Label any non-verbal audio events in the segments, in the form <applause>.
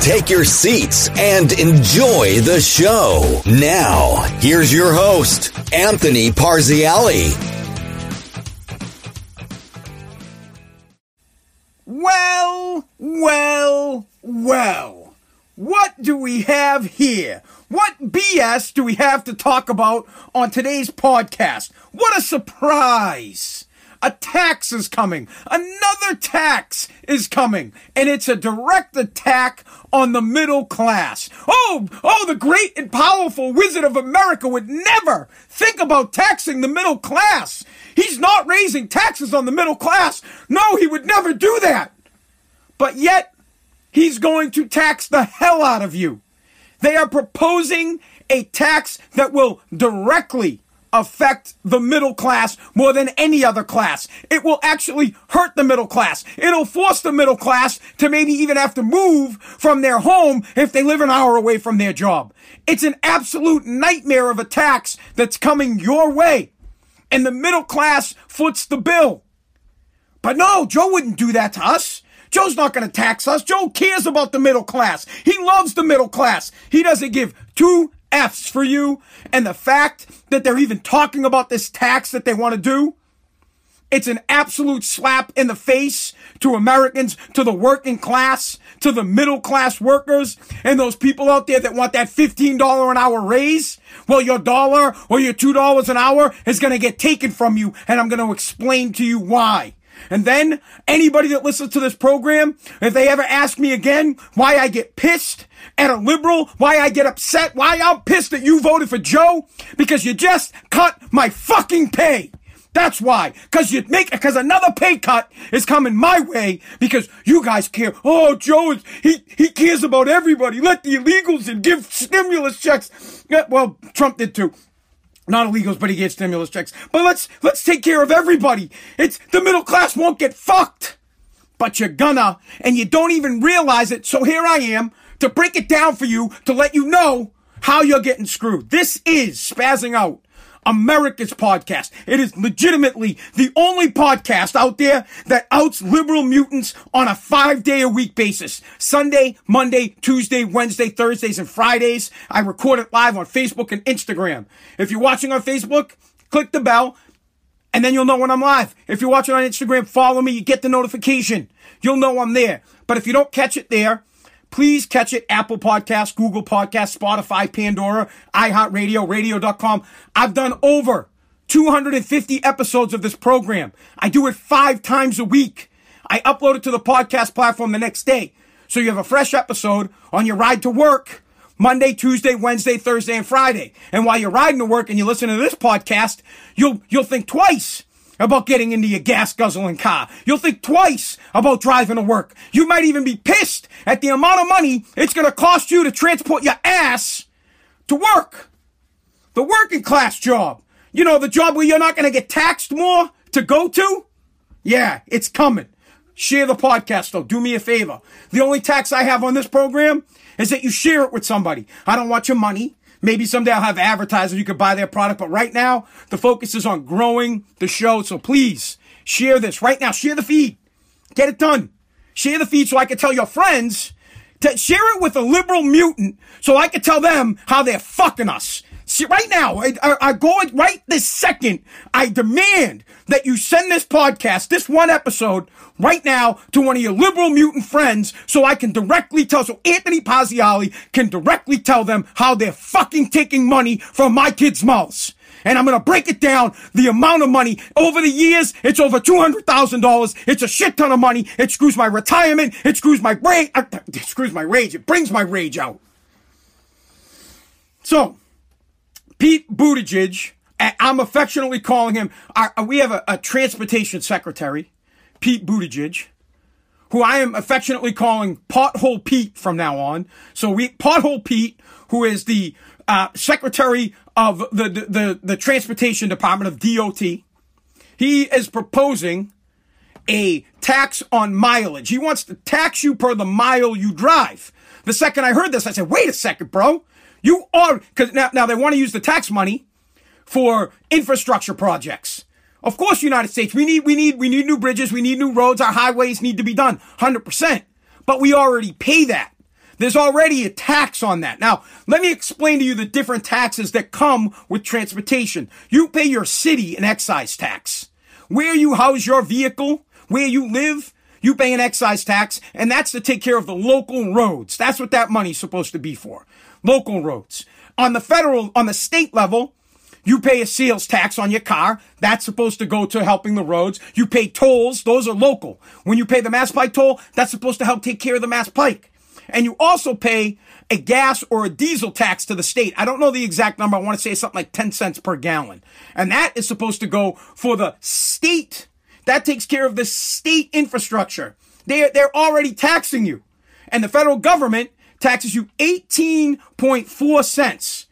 Take your seats and enjoy the show. Now, here's your host, Anthony Parziale. Well, well, well. What do we have here? What BS do we have to talk about on today's podcast? What a surprise! A tax is coming. Another tax is coming. And it's a direct attack on the middle class. Oh, oh, the great and powerful Wizard of America would never think about taxing the middle class. He's not raising taxes on the middle class. No, he would never do that. But yet, he's going to tax the hell out of you. They are proposing a tax that will directly affect the middle class more than any other class. It will actually hurt the middle class. It'll force the middle class to maybe even have to move from their home if they live an hour away from their job. It's an absolute nightmare of a tax that's coming your way. And the middle class foots the bill. But no, Joe wouldn't do that to us. Joe's not going to tax us. Joe cares about the middle class. He loves the middle class. He doesn't give two F's for you. And the fact that they're even talking about this tax that they want to do, it's an absolute slap in the face to Americans, to the working class, to the middle class workers, and those people out there that want that $15 an hour raise. Well, your dollar or your $2 an hour is going to get taken from you, and I'm going to explain to you why. And then anybody that listens to this program, if they ever ask me again why I get pissed at a liberal, why I get upset, why I'm pissed that you voted for Joe, because you just cut my fucking pay. That's why. Cause you make, cause another pay cut is coming my way because you guys care. Oh, Joe, is, he, he cares about everybody. Let the illegals in, give stimulus checks. Yeah, well, Trump did too not illegals, but he gave stimulus checks. But let's let's take care of everybody. It's the middle class won't get fucked. But you're gonna, and you don't even realize it. So here I am to break it down for you to let you know how you're getting screwed. This is spazzing out. America's podcast. It is legitimately the only podcast out there that outs liberal mutants on a five day a week basis. Sunday, Monday, Tuesday, Wednesday, Thursdays, and Fridays. I record it live on Facebook and Instagram. If you're watching on Facebook, click the bell and then you'll know when I'm live. If you're watching on Instagram, follow me. You get the notification. You'll know I'm there. But if you don't catch it there, Please catch it Apple Podcast, Google Podcast, Spotify, Pandora, iHeartRadio, radio.com. I've done over 250 episodes of this program. I do it five times a week. I upload it to the podcast platform the next day. So you have a fresh episode on your ride to work Monday, Tuesday, Wednesday, Thursday, and Friday. And while you're riding to work and you listen to this podcast, you'll, you'll think twice about getting into your gas guzzling car. You'll think twice about driving to work. You might even be pissed at the amount of money it's going to cost you to transport your ass to work. The working class job. You know, the job where you're not going to get taxed more to go to? Yeah, it's coming. Share the podcast though. Do me a favor. The only tax I have on this program is that you share it with somebody. I don't want your money. Maybe someday I'll have advertisers you could buy their product, but right now the focus is on growing the show. So please share this right now. Share the feed. Get it done. Share the feed so I can tell your friends to share it with a liberal mutant so I can tell them how they're fucking us. See, right now, I, I, I go right this second. I demand that you send this podcast, this one episode, right now to one of your liberal mutant friends so I can directly tell, so Anthony Parziale can directly tell them how they're fucking taking money from my kids' mouths. And I'm gonna break it down the amount of money. Over the years, it's over $200,000. It's a shit ton of money. It screws my retirement. It screws my rage. Uh, it screws my rage. It brings my rage out. So, Pete Buttigieg, I'm affectionately calling him, we have a, a transportation secretary, Pete Buttigieg, who I am affectionately calling Pothole Pete from now on. So we, Pothole Pete, who is the uh, secretary of the, the, the, the transportation department of DOT, he is proposing a tax on mileage. He wants to tax you per the mile you drive. The second I heard this, I said, wait a second, bro. You are, cause now, now they want to use the tax money for infrastructure projects. Of course, United States, we need, we need, we need new bridges. We need new roads. Our highways need to be done 100%. But we already pay that. There's already a tax on that. Now, let me explain to you the different taxes that come with transportation. You pay your city an excise tax. Where you house your vehicle, where you live, you pay an excise tax, and that's to take care of the local roads. That's what that money's supposed to be for local roads. On the federal, on the state level, you pay a sales tax on your car. That's supposed to go to helping the roads. You pay tolls. Those are local. When you pay the Mass Pike toll, that's supposed to help take care of the Mass Pike. And you also pay a gas or a diesel tax to the state. I don't know the exact number. I want to say something like 10 cents per gallon. And that is supposed to go for the state. That takes care of the state infrastructure. They're, they're already taxing you. And the federal government taxes you 18.4 cents.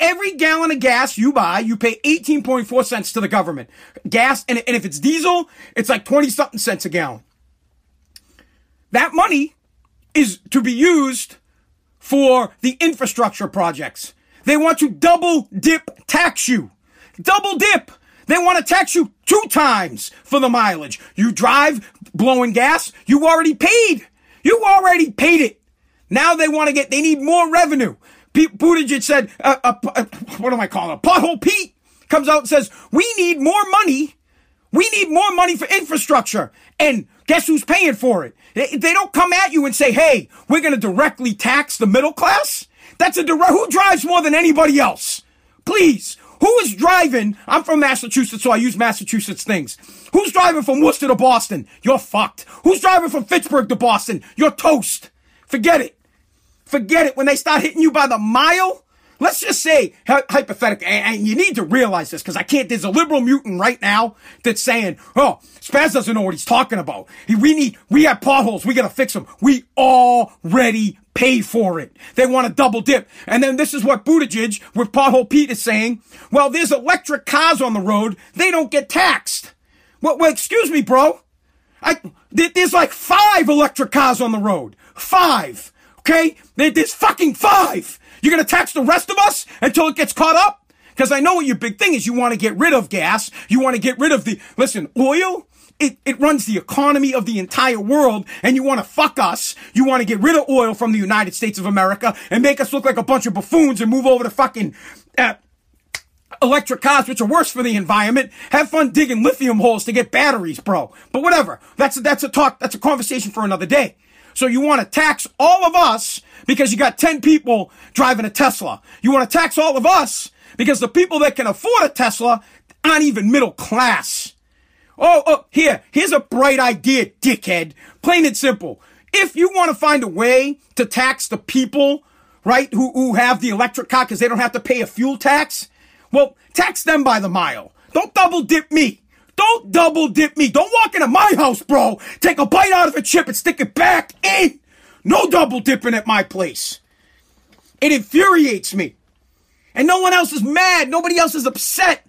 Every gallon of gas you buy, you pay 18.4 cents to the government. Gas, and, and if it's diesel, it's like 20 something cents a gallon. That money is to be used for the infrastructure projects. They want to double dip tax you. Double dip. They want to tax you two times for the mileage. You drive blowing gas, you already paid. You already paid it. Now they want to get, they need more revenue. Pete Buttigieg said, uh, uh, uh, what am I calling it? Pothole Pete comes out and says, we need more money. We need more money for infrastructure. And guess who's paying for it? They, they don't come at you and say, hey, we're going to directly tax the middle class. That's a direct, who drives more than anybody else? Please. Who is driving? I'm from Massachusetts, so I use Massachusetts things. Who's driving from Worcester to Boston? You're fucked. Who's driving from Fitchburg to Boston? You're toast. Forget it. Forget it. When they start hitting you by the mile, let's just say, hypothetically, and you need to realize this because I can't, there's a liberal mutant right now that's saying, oh, Spaz doesn't know what he's talking about. We need, we have potholes. We got to fix them. We already pay for it. They want to double dip. And then this is what Buttigieg with Pothole Pete is saying. Well, there's electric cars on the road. They don't get taxed. Well, well excuse me, bro. I, there's like five electric cars on the road. Five. Okay? There's fucking five. You're gonna tax the rest of us until it gets caught up? Because I know what your big thing is. You want to get rid of gas. You want to get rid of the, listen, oil, it, it runs the economy of the entire world and you want to fuck us. You want to get rid of oil from the United States of America and make us look like a bunch of buffoons and move over to fucking, uh, electric cars, which are worse for the environment. Have fun digging lithium holes to get batteries, bro. But whatever. That's, a, that's a talk, that's a conversation for another day. So you want to tax all of us because you got 10 people driving a Tesla. You want to tax all of us because the people that can afford a Tesla aren't even middle class. Oh, oh, here, here's a bright idea, dickhead. Plain and simple. If you want to find a way to tax the people, right, who, who have the electric car because they don't have to pay a fuel tax, well, tax them by the mile. Don't double dip me. Don't double dip me. Don't walk into my house, bro. Take a bite out of a chip and stick it back in. No double dipping at my place. It infuriates me. And no one else is mad. Nobody else is upset.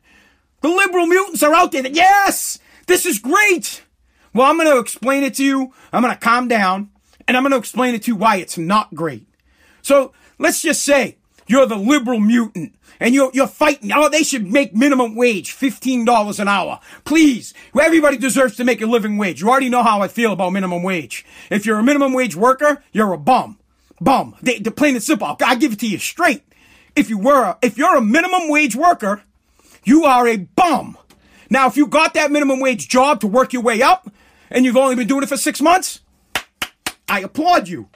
The liberal mutants are out there that, yes, this is great. Well, I'm going to explain it to you. I'm going to calm down and I'm going to explain it to you why it's not great. So let's just say you're the liberal mutant and you're, you're fighting. Oh, they should make minimum wage, $15 an hour. Please. Everybody deserves to make a living wage. You already know how I feel about minimum wage. If you're a minimum wage worker, you're a bum. Bum. They, they're plain and simple. I give it to you straight. if you were, if you're a minimum wage worker, you are a bum. Now, if you got that minimum wage job to work your way up and you've only been doing it for six months, I applaud you.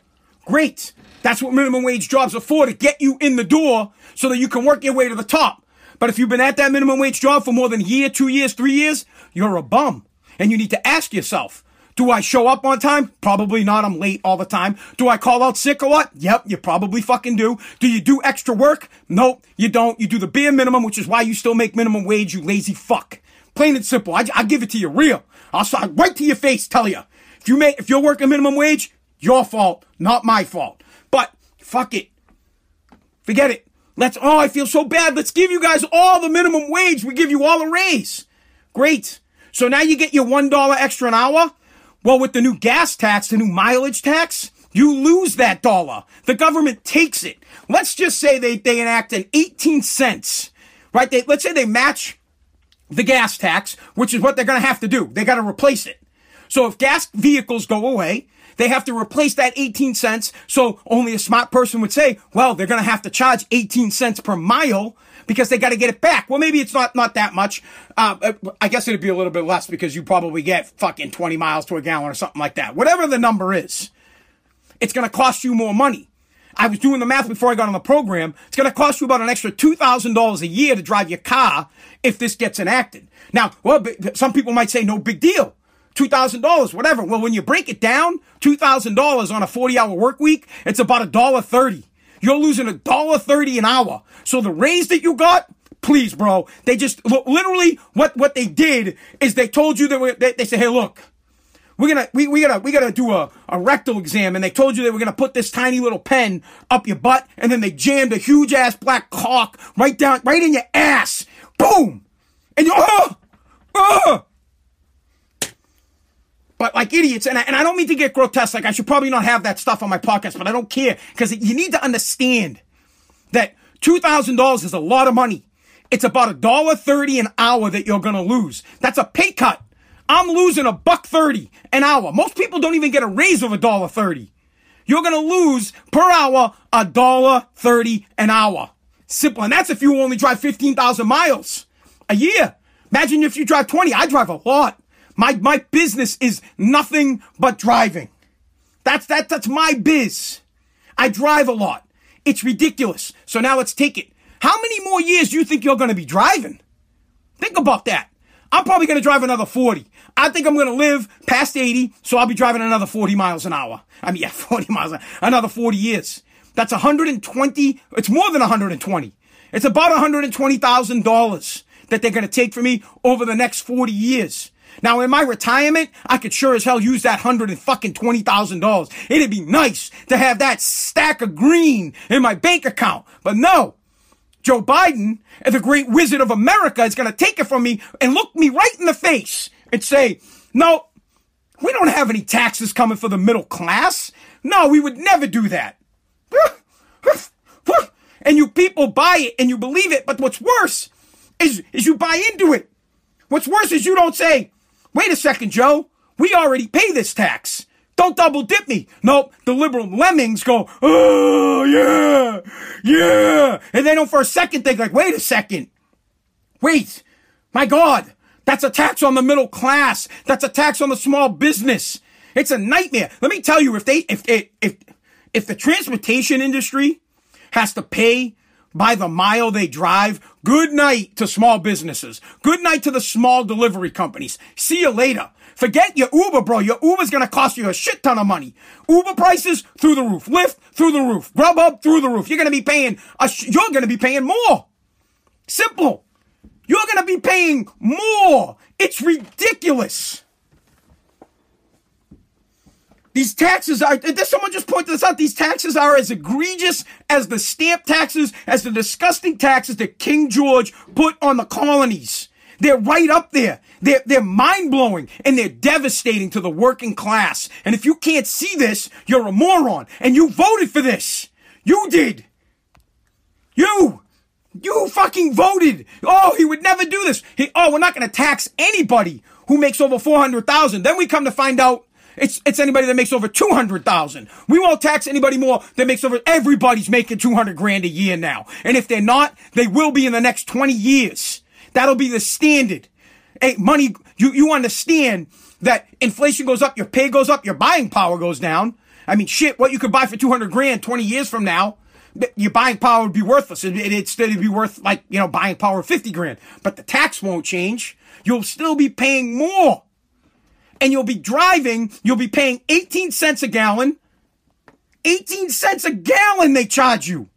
Great. That's what minimum wage jobs are for to get you in the door so that you can work your way to the top. But if you've been at that minimum wage job for more than a year, two years, three years, you're a bum. And you need to ask yourself, do I show up on time? Probably not. I'm late all the time. Do I call out sick a lot? Yep, you probably fucking do. Do you do extra work? Nope, you don't. You do the bare minimum, which is why you still make minimum wage, you lazy fuck. Plain and simple. I, I give it to you real. I'll right to your face tell you. If you make, if you're working minimum wage, your fault, not my fault. But fuck it. Forget it. Let's, oh, I feel so bad. Let's give you guys all the minimum wage. We give you all a raise. Great. So now you get your $1 extra an hour. Well, with the new gas tax, the new mileage tax, you lose that dollar. The government takes it. Let's just say they, they enact an 18 cents, right? They, let's say they match the gas tax, which is what they're going to have to do. They got to replace it. So if gas vehicles go away, they have to replace that 18 cents. So only a smart person would say, well, they're going to have to charge 18 cents per mile because they got to get it back. Well, maybe it's not, not that much. Uh, I guess it'd be a little bit less because you probably get fucking 20 miles to a gallon or something like that. Whatever the number is, it's going to cost you more money. I was doing the math before I got on the program. It's going to cost you about an extra $2,000 a year to drive your car if this gets enacted. Now, well, some people might say no big deal. $2,000, whatever. Well, when you break it down, $2,000 on a 40 hour work week, it's about a dollar 30. You're losing a dollar 30 an hour. So the raise that you got, please, bro, they just literally what, what they did is they told you that they, they said, Hey, look, we're gonna, we, we gotta, we gotta do a, a rectal exam. And they told you they were gonna put this tiny little pen up your butt. And then they jammed a huge ass black cock right down, right in your ass. Boom. And you, oh, oh, but like idiots, and I, and I don't mean to get grotesque, like I should probably not have that stuff on my podcast, but I don't care, because you need to understand that $2,000 is a lot of money. It's about a dollar thirty an hour that you're gonna lose. That's a pay cut. I'm losing a buck thirty an hour. Most people don't even get a raise of a dollar thirty. You're gonna lose per hour a dollar thirty an hour. Simple. And that's if you only drive 15,000 miles a year. Imagine if you drive 20. I drive a lot. My, my business is nothing but driving. That's, that, that's my biz. I drive a lot. It's ridiculous. So now let's take it. How many more years do you think you're going to be driving? Think about that. I'm probably going to drive another 40. I think I'm going to live past 80, so I'll be driving another 40 miles an hour. I mean, <laughs> yeah, 40 miles, another 40 years. That's 120, it's more than 120. It's about $120,000 that they're going to take from me over the next 40 years. Now, in my retirement, I could sure as hell use that hundred and fucking twenty thousand dollars. It'd be nice to have that stack of green in my bank account. But no, Joe Biden, the great wizard of America, is to take it from me and look me right in the face and say, no, we don't have any taxes coming for the middle class. No, we would never do that. And you people buy it and you believe it. But what's worse is, is you buy into it. What's worse is you don't say, Wait a second, Joe. We already pay this tax. Don't double dip me. Nope. The liberal lemmings go, oh, yeah, yeah. And they don't for a second think like, wait a second. Wait. My God. That's a tax on the middle class. That's a tax on the small business. It's a nightmare. Let me tell you, if they, if, if, if, if the transportation industry has to pay by the mile they drive. Good night to small businesses. Good night to the small delivery companies. See you later. Forget your Uber, bro. Your Uber's gonna cost you a shit ton of money. Uber prices through the roof. Lyft through the roof. Grubhub through the roof. You're gonna be paying, a sh- you're gonna be paying more. Simple. You're gonna be paying more. It's ridiculous. These taxes are, did someone just pointed this out, these taxes are as egregious as the stamp taxes, as the disgusting taxes that King George put on the colonies. They're right up there. They're, they're mind blowing and they're devastating to the working class. And if you can't see this, you're a moron and you voted for this. You did. You. You fucking voted. Oh, he would never do this. He, oh, we're not going to tax anybody who makes over 400,000. Then we come to find out it's it's anybody that makes over two hundred thousand. We won't tax anybody more that makes over. Everybody's making two hundred grand a year now, and if they're not, they will be in the next twenty years. That'll be the standard. Hey, money. You you understand that inflation goes up, your pay goes up, your buying power goes down. I mean, shit, what you could buy for two hundred grand twenty years from now your buying power would be worthless. It, it, would still be worth like, you know, buying power 50 grand. But the tax won't change. You'll still be paying more. And you'll be driving, you'll be paying 18 cents a gallon. 18 cents a gallon they charge you.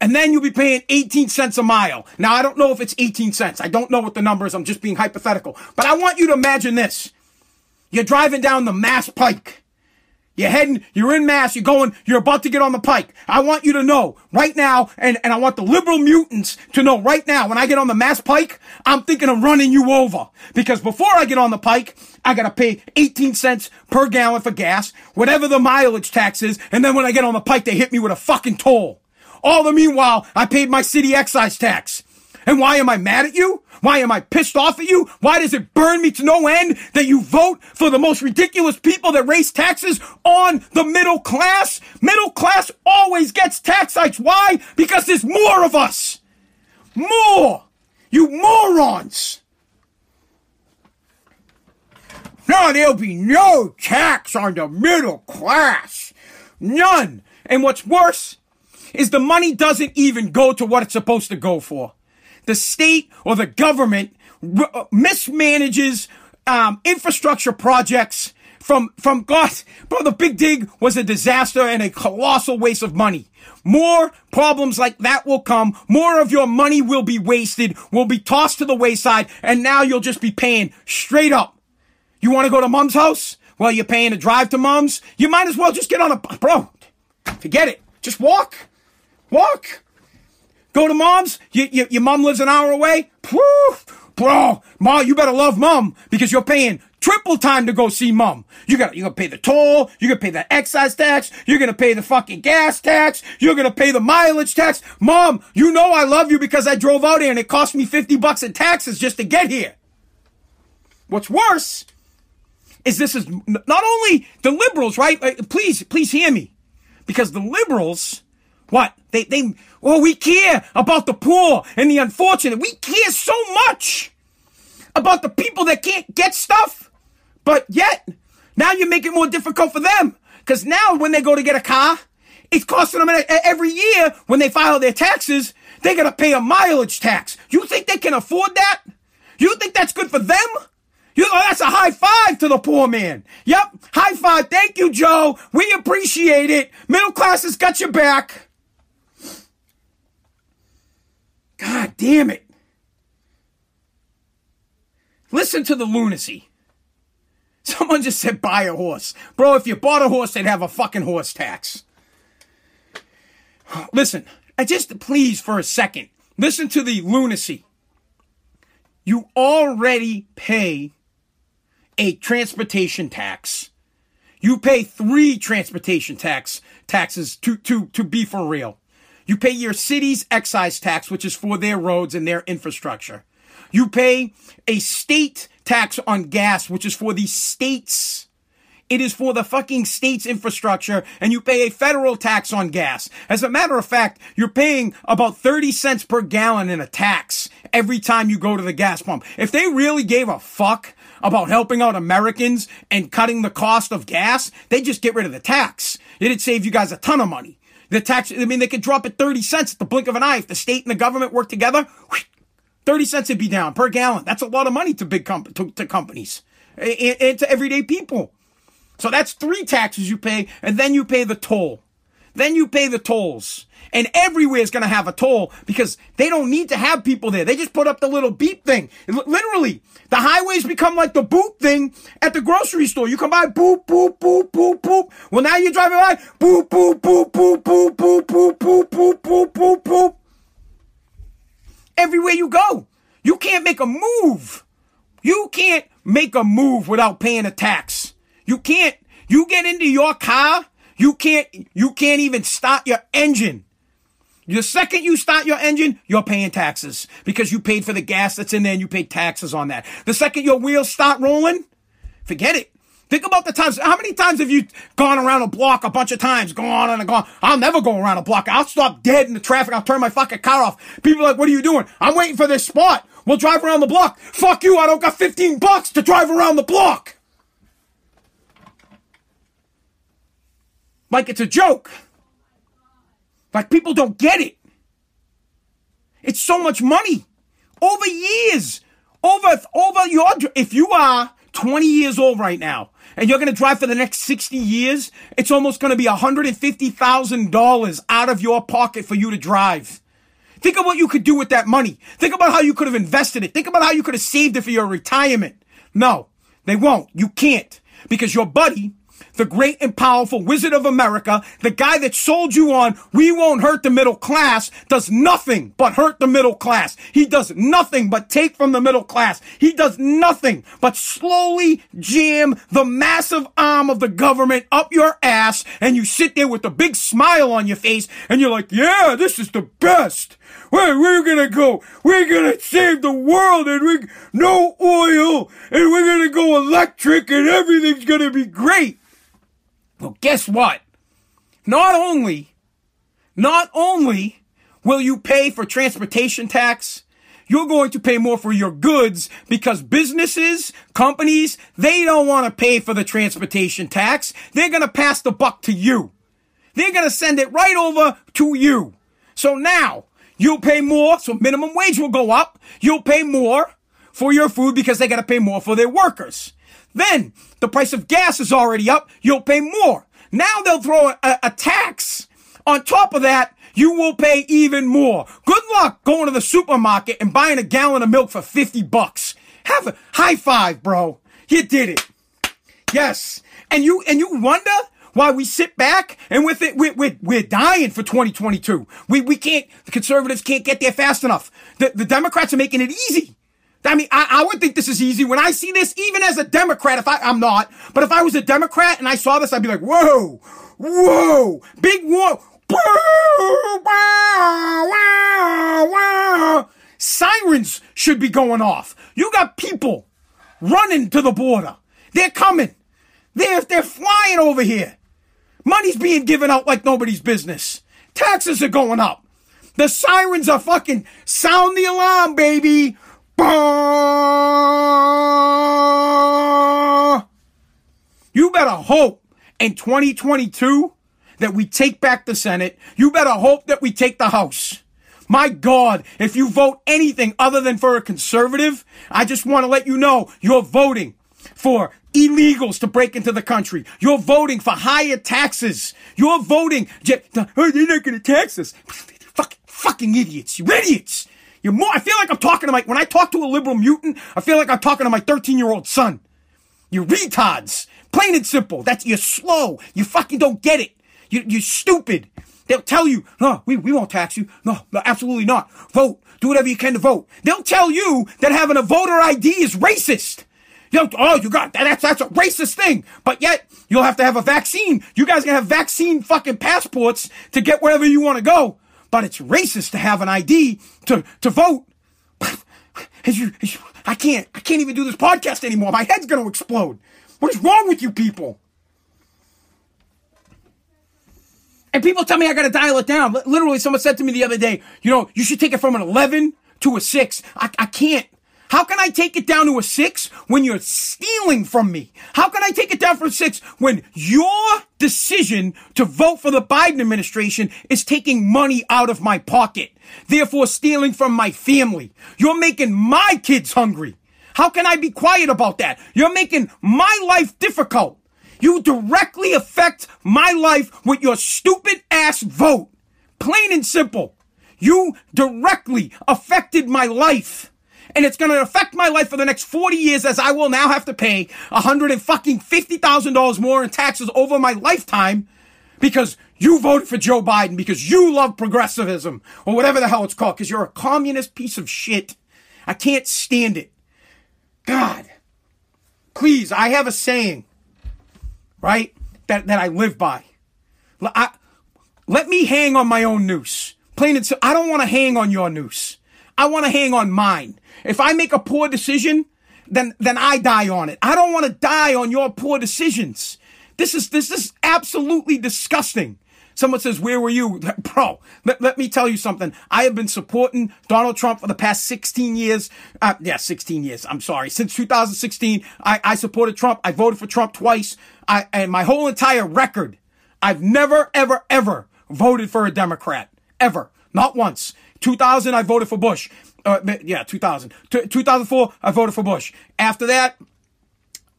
And then you'll be paying 18 cents a mile. Now, I don't know if it's 18 cents. I don't know what the number is. I'm just being hypothetical. But I want you to imagine this. You're driving down the Mass Pike you're heading, you're in Mass, you're going, you're about to get on the pike. I want you to know right now, and, and I want the liberal mutants to know right now, when I get on the Mass Pike, I'm thinking of running you over. Because before I get on the pike, I gotta pay 18 cents per gallon for gas, whatever the mileage tax is, and then when I get on the pike, they hit me with a fucking toll. All the meanwhile, I paid my city excise tax. And why am I mad at you? Why am I pissed off at you? Why does it burn me to no end that you vote for the most ridiculous people that raise taxes on the middle class? Middle class always gets tax hikes. Why? Because there's more of us. More. You morons. No, there'll be no tax on the middle class. None. And what's worse is the money doesn't even go to what it's supposed to go for the state or the government r- mismanages um, infrastructure projects from from God. Bro, the big dig was a disaster and a colossal waste of money. More problems like that will come. More of your money will be wasted, will be tossed to the wayside, and now you'll just be paying straight up. You want to go to mom's house? Well, you're paying to drive to mom's. You might as well just get on a bro. Forget it. Just walk. Walk. Go to mom's. You, you, your mom lives an hour away. Poof, bro, mom, you better love mom because you're paying triple time to go see mom. You got you gotta pay the toll. You gotta pay the excise tax. You're gonna pay the fucking gas tax. You're gonna pay the mileage tax. Mom, you know I love you because I drove out here and it cost me fifty bucks in taxes just to get here. What's worse is this is not only the liberals, right? Please, please hear me, because the liberals, what they they Oh, we care about the poor and the unfortunate. We care so much about the people that can't get stuff. But yet, now you make it more difficult for them. Because now when they go to get a car, it's costing them every year when they file their taxes, they gotta pay a mileage tax. You think they can afford that? You think that's good for them? You know, that's a high five to the poor man. Yep. High five. Thank you, Joe. We appreciate it. Middle class has got your back. God damn it. Listen to the lunacy. Someone just said buy a horse. Bro, if you bought a horse, they'd have a fucking horse tax. Listen, I just please for a second, listen to the lunacy. You already pay a transportation tax. You pay three transportation tax taxes to, to, to be for real. You pay your city's excise tax, which is for their roads and their infrastructure. You pay a state tax on gas, which is for the states. It is for the fucking state's infrastructure, and you pay a federal tax on gas. As a matter of fact, you're paying about 30 cents per gallon in a tax every time you go to the gas pump. If they really gave a fuck about helping out Americans and cutting the cost of gas, they just get rid of the tax. It'd save you guys a ton of money. The tax, I mean, they could drop it 30 cents at the blink of an eye. If the state and the government work together, 30 cents would be down per gallon. That's a lot of money to big com- to, to companies and, and to everyday people. So that's three taxes you pay, and then you pay the toll. Then you pay the tolls. And everywhere is going to have a toll because they don't need to have people there. They just put up the little beep thing. Literally, the highways become like the boop thing at the grocery store. You come by, boop, boop, boop, boop, boop. Well, now you're driving by, boop, boop, boop, boop, boop, boop, boop, boop, boop, boop, boop, boop. Everywhere you go, you can't make a move. You can't make a move without paying a tax. You can't. You get into your car, you can't. You can't even start your engine the second you start your engine, you're paying taxes because you paid for the gas that's in there and you paid taxes on that. The second your wheels start rolling, forget it. Think about the times. How many times have you gone around a block a bunch of times? Gone and gone. I'll never go around a block. I'll stop dead in the traffic. I'll turn my fucking car off. People are like, what are you doing? I'm waiting for this spot. We'll drive around the block. Fuck you. I don't got 15 bucks to drive around the block. Like it's a joke. Like people don't get it. It's so much money. Over years. Over, over your, if you are 20 years old right now and you're going to drive for the next 60 years, it's almost going to be $150,000 out of your pocket for you to drive. Think of what you could do with that money. Think about how you could have invested it. Think about how you could have saved it for your retirement. No, they won't. You can't because your buddy the great and powerful wizard of America, the guy that sold you on we won't hurt the middle class, does nothing but hurt the middle class. He does nothing but take from the middle class. He does nothing but slowly jam the massive arm of the government up your ass and you sit there with a big smile on your face and you're like, yeah, this is the best. Where we're gonna go? We're gonna save the world and we no oil and we're gonna go electric and everything's gonna be great. Well, guess what? Not only, not only will you pay for transportation tax, you're going to pay more for your goods because businesses, companies, they don't want to pay for the transportation tax. They're going to pass the buck to you. They're going to send it right over to you. So now you'll pay more. So minimum wage will go up. You'll pay more for your food because they got to pay more for their workers. Then the price of gas is already up. You'll pay more. Now they'll throw a, a tax on top of that. You will pay even more. Good luck going to the supermarket and buying a gallon of milk for 50 bucks. Have a high five, bro. You did it. Yes. And you, and you wonder why we sit back and with it, we're, we're, we're dying for 2022. We, we can't, the conservatives can't get there fast enough. The, the Democrats are making it easy. I mean, I, I would think this is easy when I see this, even as a Democrat, if I, I'm not, but if I was a Democrat and I saw this, I'd be like, whoa, whoa, big whoa, Sirens should be going off. You got people running to the border. They're coming. They're, they're flying over here. Money's being given out like nobody's business. Taxes are going up. The sirens are fucking sound the alarm, baby. You better hope in 2022 that we take back the Senate. You better hope that we take the House. My God, if you vote anything other than for a conservative, I just want to let you know you're voting for illegals to break into the country. You're voting for higher taxes. You're voting, oh, they're not going to tax us. Fuck, fucking idiots. You idiots. You're more, I feel like I'm talking to my, when I talk to a liberal mutant, I feel like I'm talking to my 13 year old son. You retards. Plain and simple. That's, you're slow. You fucking don't get it. You, you're stupid. They'll tell you, no, we, we won't tax you. No, no, absolutely not. Vote. Do whatever you can to vote. They'll tell you that having a voter ID is racist. You know, oh, you got that. That's, that's a racist thing. But yet, you'll have to have a vaccine. You guys can have vaccine fucking passports to get wherever you want to go but it's racist to have an ID to, to vote. As you, I can't, I can't even do this podcast anymore. My head's going to explode. What is wrong with you people? And people tell me I got to dial it down. Literally, someone said to me the other day, you know, you should take it from an 11 to a 6. I, I can't. How can I take it down to a six when you're stealing from me? How can I take it down from six when your decision to vote for the Biden administration is taking money out of my pocket, therefore stealing from my family? You're making my kids hungry. How can I be quiet about that? You're making my life difficult. You directly affect my life with your stupid ass vote. Plain and simple. You directly affected my life and it's going to affect my life for the next 40 years as I will now have to pay a hundred and fucking fifty thousand dollars more in taxes over my lifetime because you voted for Joe Biden because you love progressivism or whatever the hell it's called because you're a communist piece of shit. I can't stand it. God, please, I have a saying, right? That, that I live by. I, let me hang on my own noose. Plain and simple. I don't want to hang on your noose. I want to hang on mine. If I make a poor decision then then I die on it. I don't want to die on your poor decisions. This is this is absolutely disgusting. Someone says, Where were you? <laughs> Bro, let, let me tell you something. I have been supporting Donald Trump for the past 16 years. Uh, yeah, 16 years. I'm sorry. Since 2016, I, I supported Trump. I voted for Trump twice. I, and my whole entire record, I've never, ever, ever voted for a Democrat. Ever. Not once. 2000, I voted for Bush. Uh, yeah, 2000. T- 2004, I voted for Bush. After that,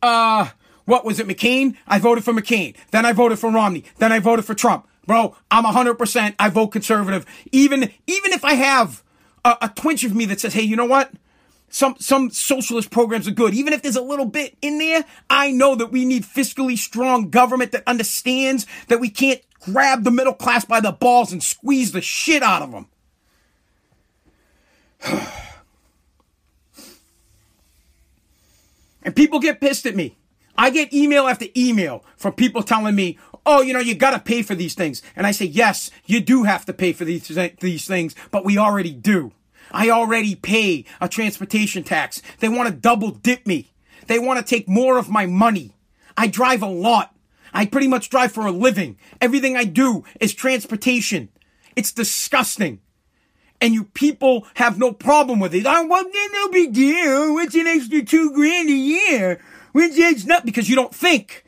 uh, what was it, McCain? I voted for McCain. Then I voted for Romney. Then I voted for Trump. Bro, I'm 100%, I vote conservative. Even, even if I have a, a twinge of me that says, hey, you know what? Some, some socialist programs are good. Even if there's a little bit in there, I know that we need fiscally strong government that understands that we can't grab the middle class by the balls and squeeze the shit out of them. <sighs> and people get pissed at me. I get email after email from people telling me, oh, you know, you gotta pay for these things. And I say, yes, you do have to pay for these, these things, but we already do. I already pay a transportation tax. They want to double dip me. They want to take more of my money. I drive a lot. I pretty much drive for a living. Everything I do is transportation. It's disgusting. And you people have no problem with it. Oh, well, no big deal. What's an extra two grand a year? When's it's not because you don't think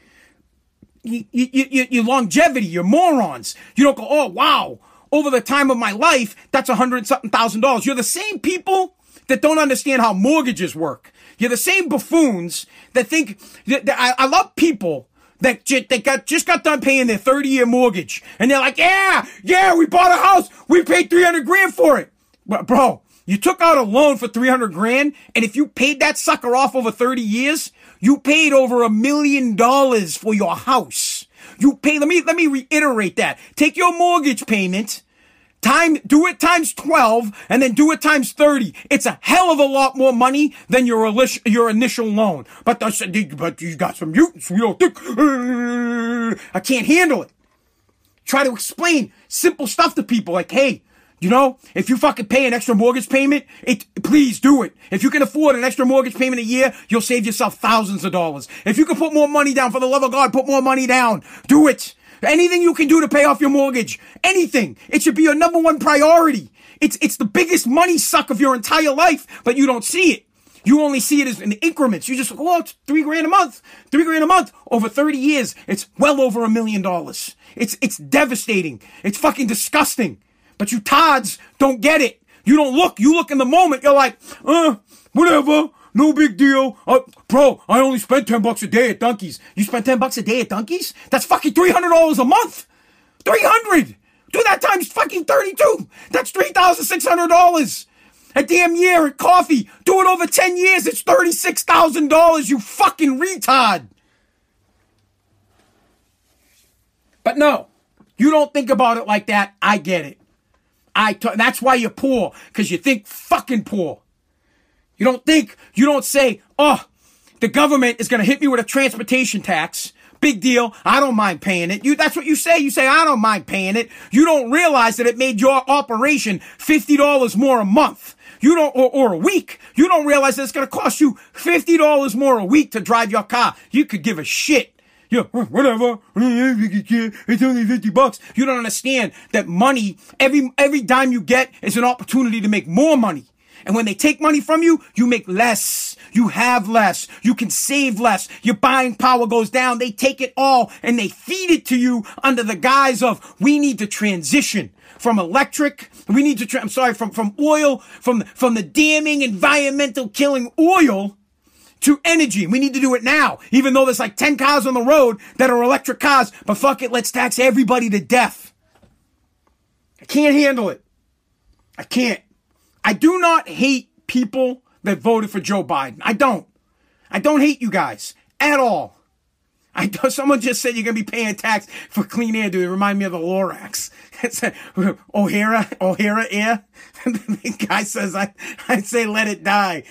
you, you, you, your longevity, you're morons. You don't go, oh, wow, over the time of my life, that's a hundred something thousand dollars. You're the same people that don't understand how mortgages work. You're the same buffoons that think that, that I, I love people that they got just got done paying their 30 year mortgage and they're like, yeah, yeah, we bought a house. We paid 300 grand for it. But bro, you took out a loan for 300 grand and if you paid that sucker off over 30 years, you paid over a million dollars for your house. You pay, let me, let me reiterate that. Take your mortgage payment, time, do it times 12, and then do it times 30. It's a hell of a lot more money than your, your initial loan. But, but you got some mutants. We don't think, I can't handle it. Try to explain simple stuff to people like, hey, you know, if you fucking pay an extra mortgage payment, it, please do it. If you can afford an extra mortgage payment a year, you'll save yourself thousands of dollars. If you can put more money down, for the love of God, put more money down. Do it. Anything you can do to pay off your mortgage. Anything. It should be your number one priority. It's, it's the biggest money suck of your entire life, but you don't see it. You only see it as in increments. You just, oh, it's three grand a month. Three grand a month. Over 30 years, it's well over a million dollars. It's, it's devastating. It's fucking disgusting. But you Tods don't get it. You don't look. You look in the moment. You're like, uh, whatever. No big deal. Uh, bro, I only spent 10 bucks a day at Dunkies. You spent 10 bucks a day at Dunkies? That's fucking $300 a month. 300. Do that times fucking 32. That's $3,600. A damn year at coffee. Do it over 10 years. It's $36,000, you fucking retard. But no, you don't think about it like that. I get it. I t- that's why you're poor, because you think fucking poor. You don't think, you don't say, oh, the government is going to hit me with a transportation tax. Big deal. I don't mind paying it. You, that's what you say. You say, I don't mind paying it. You don't realize that it made your operation $50 more a month. You don't, or, or a week. You don't realize that it's going to cost you $50 more a week to drive your car. You could give a shit yeah, whatever. It's only 50 bucks. You don't understand that money, every, every dime you get is an opportunity to make more money. And when they take money from you, you make less. You have less. You can save less. Your buying power goes down. They take it all and they feed it to you under the guise of, we need to transition from electric. We need to, tra- I'm sorry, from, from oil, from, from the damning environmental killing oil to energy. We need to do it now, even though there's like 10 cars on the road that are electric cars, but fuck it, let's tax everybody to death. I can't handle it. I can't. I do not hate people that voted for Joe Biden. I don't. I don't hate you guys at all. I do, <laughs> someone just said you're gonna be paying tax for clean air. Do it remind me of the Lorax? <laughs> It's <laughs> O'Hare, O'Hare air. the guy says, I, I say, let it die.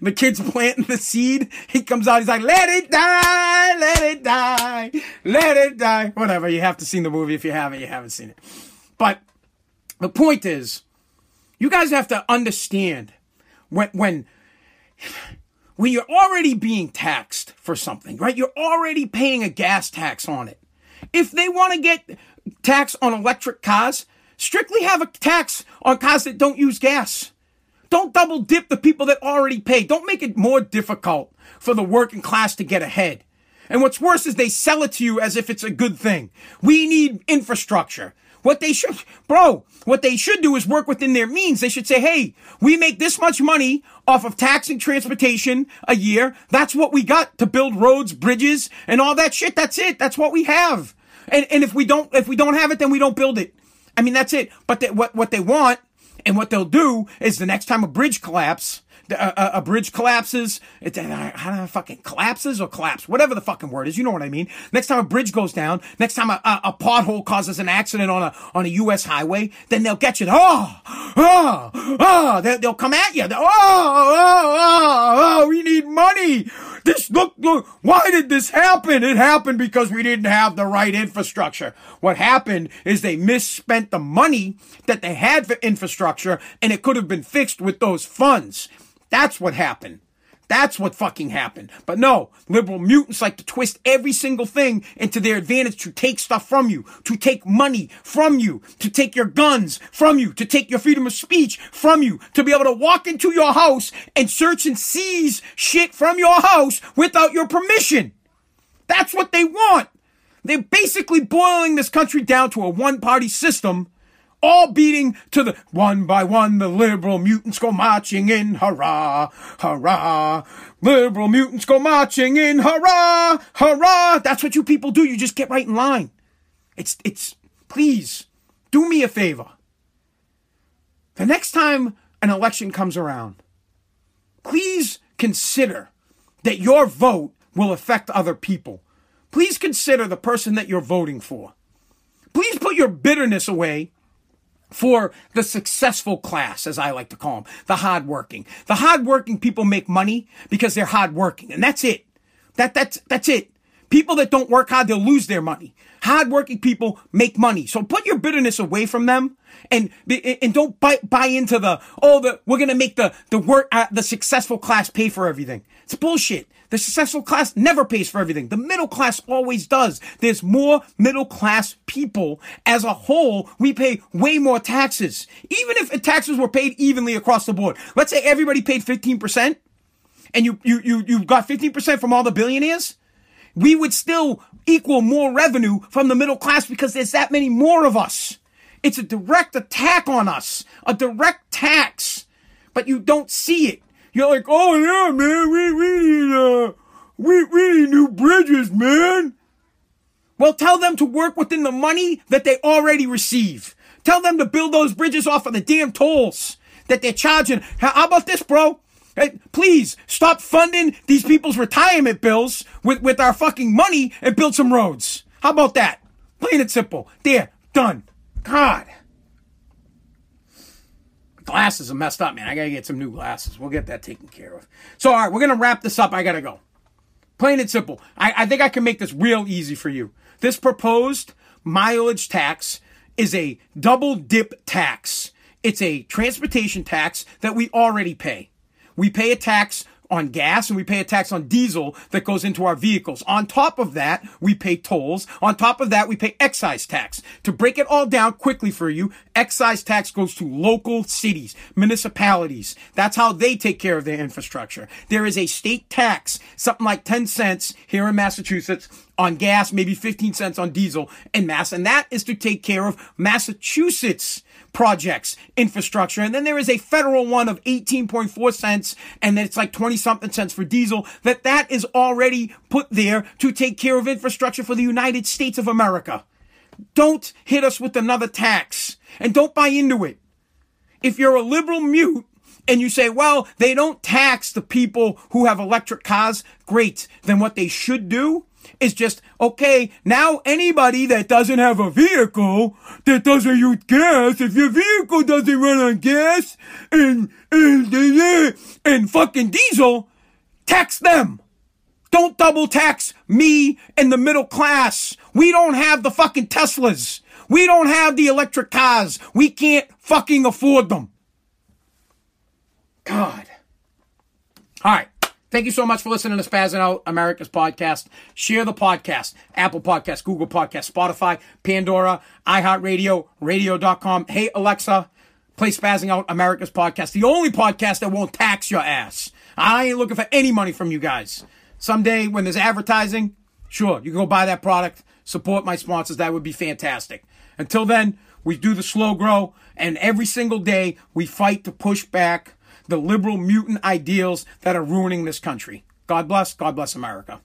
the kid's planting the seed. He comes out. He's like, let it die, let it die, let it die. Whatever. You have to see the movie. If you haven't, you haven't seen it. But the point is, you guys have to understand when, when, when you're already being taxed for something, right? You're already paying a gas tax on it. If they want to get tax on electric cars, strictly have a tax on cars that don't use gas. Don't double dip the people that already pay. Don't make it more difficult for the working class to get ahead. And what's worse is they sell it to you as if it's a good thing. We need infrastructure. What they should, bro, what they should do is work within their means. They should say, hey, we make this much money off of taxing transportation a year. That's what we got to build roads, bridges, and all that shit. That's it. That's what we have. And, and if we don't, if we don't have it, then we don't build it. I mean, that's it. But they, what, what they want and what they'll do is the next time a bridge collapse, a, a, bridge collapses, it, uh, I fucking collapses or collapse, whatever the fucking word is, you know what I mean. Next time a bridge goes down, next time a, a, a pothole causes an accident on a on a U.S. highway, then they'll get you. Oh, oh, oh, they, will come at you. Oh, oh, oh, oh, we need money. This look, look, why did this happen? It happened because we didn't have the right infrastructure. What happened is they misspent the money that they had for infrastructure and it could have been fixed with those funds. That's what happened. That's what fucking happened. But no, liberal mutants like to twist every single thing into their advantage to take stuff from you, to take money from you, to take your guns from you, to take your freedom of speech from you, to be able to walk into your house and search and seize shit from your house without your permission. That's what they want. They're basically boiling this country down to a one party system all beating to the one by one the liberal mutants go marching in hurrah hurrah. Liberal mutants go marching in hurrah hurrah. That's what you people do. You just get right in line. It's it's please do me a favor. The next time an election comes around please consider that your vote will affect other people. Please consider the person that you're voting for. Please put your bitterness away for the successful class, as I like to call them, the hardworking. The hardworking people make money because they're hardworking, and that's it. That that's that's it. People that don't work hard, they'll lose their money. Hardworking people make money. So put your bitterness away from them and and don't buy buy into the oh the we're gonna make the the work uh, the successful class pay for everything. It's bullshit. The successful class never pays for everything. The middle class always does. There's more middle class people as a whole. We pay way more taxes. Even if taxes were paid evenly across the board. Let's say everybody paid 15% and you, you, you, you got 15% from all the billionaires. We would still equal more revenue from the middle class because there's that many more of us. It's a direct attack on us, a direct tax, but you don't see it. You're like, oh yeah, man, we, we need, uh, we, we need new bridges, man. Well, tell them to work within the money that they already receive. Tell them to build those bridges off of the damn tolls that they're charging. How about this, bro? Hey, please stop funding these people's retirement bills with, with our fucking money and build some roads. How about that? Plain and simple. There, done. God glasses are messed up, man. I gotta get some new glasses. We'll get that taken care of. So, all right, we're gonna wrap this up. I gotta go. Plain and simple. I, I think I can make this real easy for you. This proposed mileage tax is a double dip tax. It's a transportation tax that we already pay. We pay a tax on gas and we pay a tax on diesel that goes into our vehicles. On top of that, we pay tolls. On top of that, we pay excise tax. To break it all down quickly for you, excise tax goes to local cities, municipalities. That's how they take care of their infrastructure. There is a state tax, something like 10 cents here in Massachusetts on gas, maybe 15 cents on diesel in Mass. And that is to take care of Massachusetts projects, infrastructure. And then there is a federal one of 18.4 cents and then it's like 20 something cents for diesel that that is already put there to take care of infrastructure for the United States of America. Don't hit us with another tax and don't buy into it. If you're a liberal mute and you say, well, they don't tax the people who have electric cars, great. Then what they should do is just, okay, now anybody that doesn't have a vehicle that doesn't use gas, if your vehicle doesn't run on gas and, and, and, fucking diesel, tax them. Don't double tax me and the middle class. We don't have the fucking Teslas. We don't have the electric cars. We can't fucking afford them. God. All right. Thank you so much for listening to Spazzing Out America's podcast. Share the podcast. Apple Podcast, Google Podcast, Spotify, Pandora, iHeartRadio, radio.com. Hey, Alexa, play Spazzing Out America's podcast. The only podcast that won't tax your ass. I ain't looking for any money from you guys. Someday when there's advertising, sure, you can go buy that product, support my sponsors. That would be fantastic. Until then, we do the slow grow, and every single day we fight to push back the liberal mutant ideals that are ruining this country. God bless. God bless America.